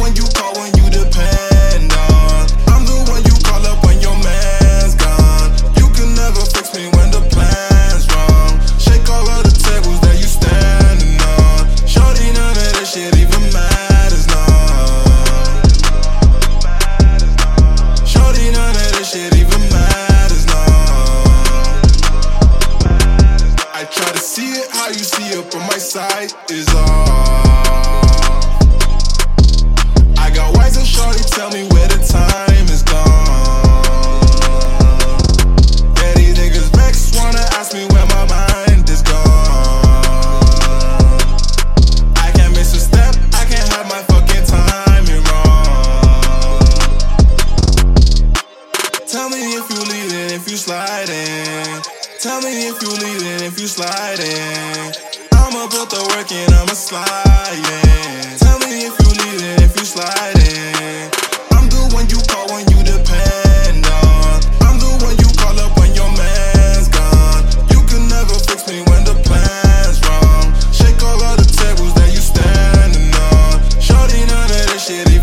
one you call when you depend on. I'm the one you call up when your man's gone. You can never fix me when the plan's wrong. Shake all of the tables that you standing on. Shorty, none of this shit even matters now. Shorty, none of this shit even matters now. I try to see it how you see it, but my sight is off. Sliding. Tell me if you leaving, if you sliding. I'ma put the work in, I'ma sliding. Tell me if you leaving, if you sliding. I'm the one you call when you depend on. I'm the one you call up when your man's gone. You can never fix me when the plan's wrong. Shake all of the tables that you standing on. Shorty, none of this shit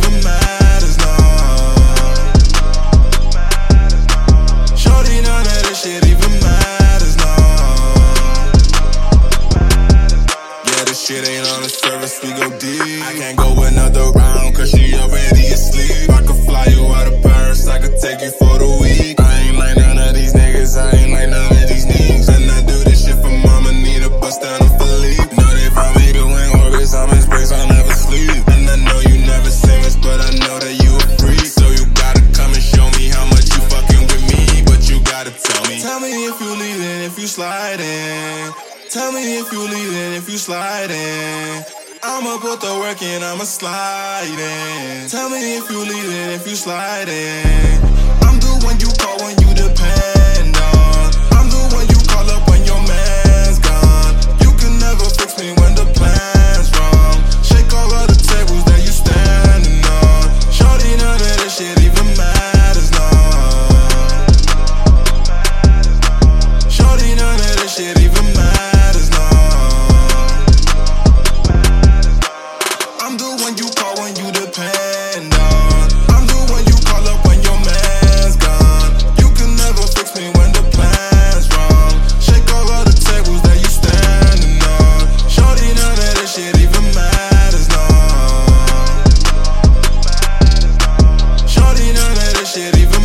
Yeah, ain't on the surface, we go deep. I can't go another round, cause she already asleep. I could fly you out of Paris, I could take you for the week. I ain't like none of these niggas, I ain't like none of these niggas. And I do this shit for mama, need a bust down to Philippe. Know they from me doing orbits, I'm in space, I never sleep. And I know you never say much, but I know that you a freak. So you gotta come and show me how much you fucking with me, but you gotta tell me. Tell me if you leaving, if you sliding. Tell me if you leaving, if you sliding. I'ma put the work in, I'ma slide in. Tell me if you leaving, if you sliding. I'm the one you call when you depend on. I'm the one you call up when your man's gone. You can never fix me when the plan's wrong. Shake all of the tables that you standing on. Shorty, none of this shit even matters, no. Shorty, none of this shit even matters. one you call when you depend on. I'm the one you call up when your man's gone. You can never fix me when the plan's wrong. Shake all of the tables that you standing on. Shorty, none of this shit even matters, no. Shorty, none of this shit even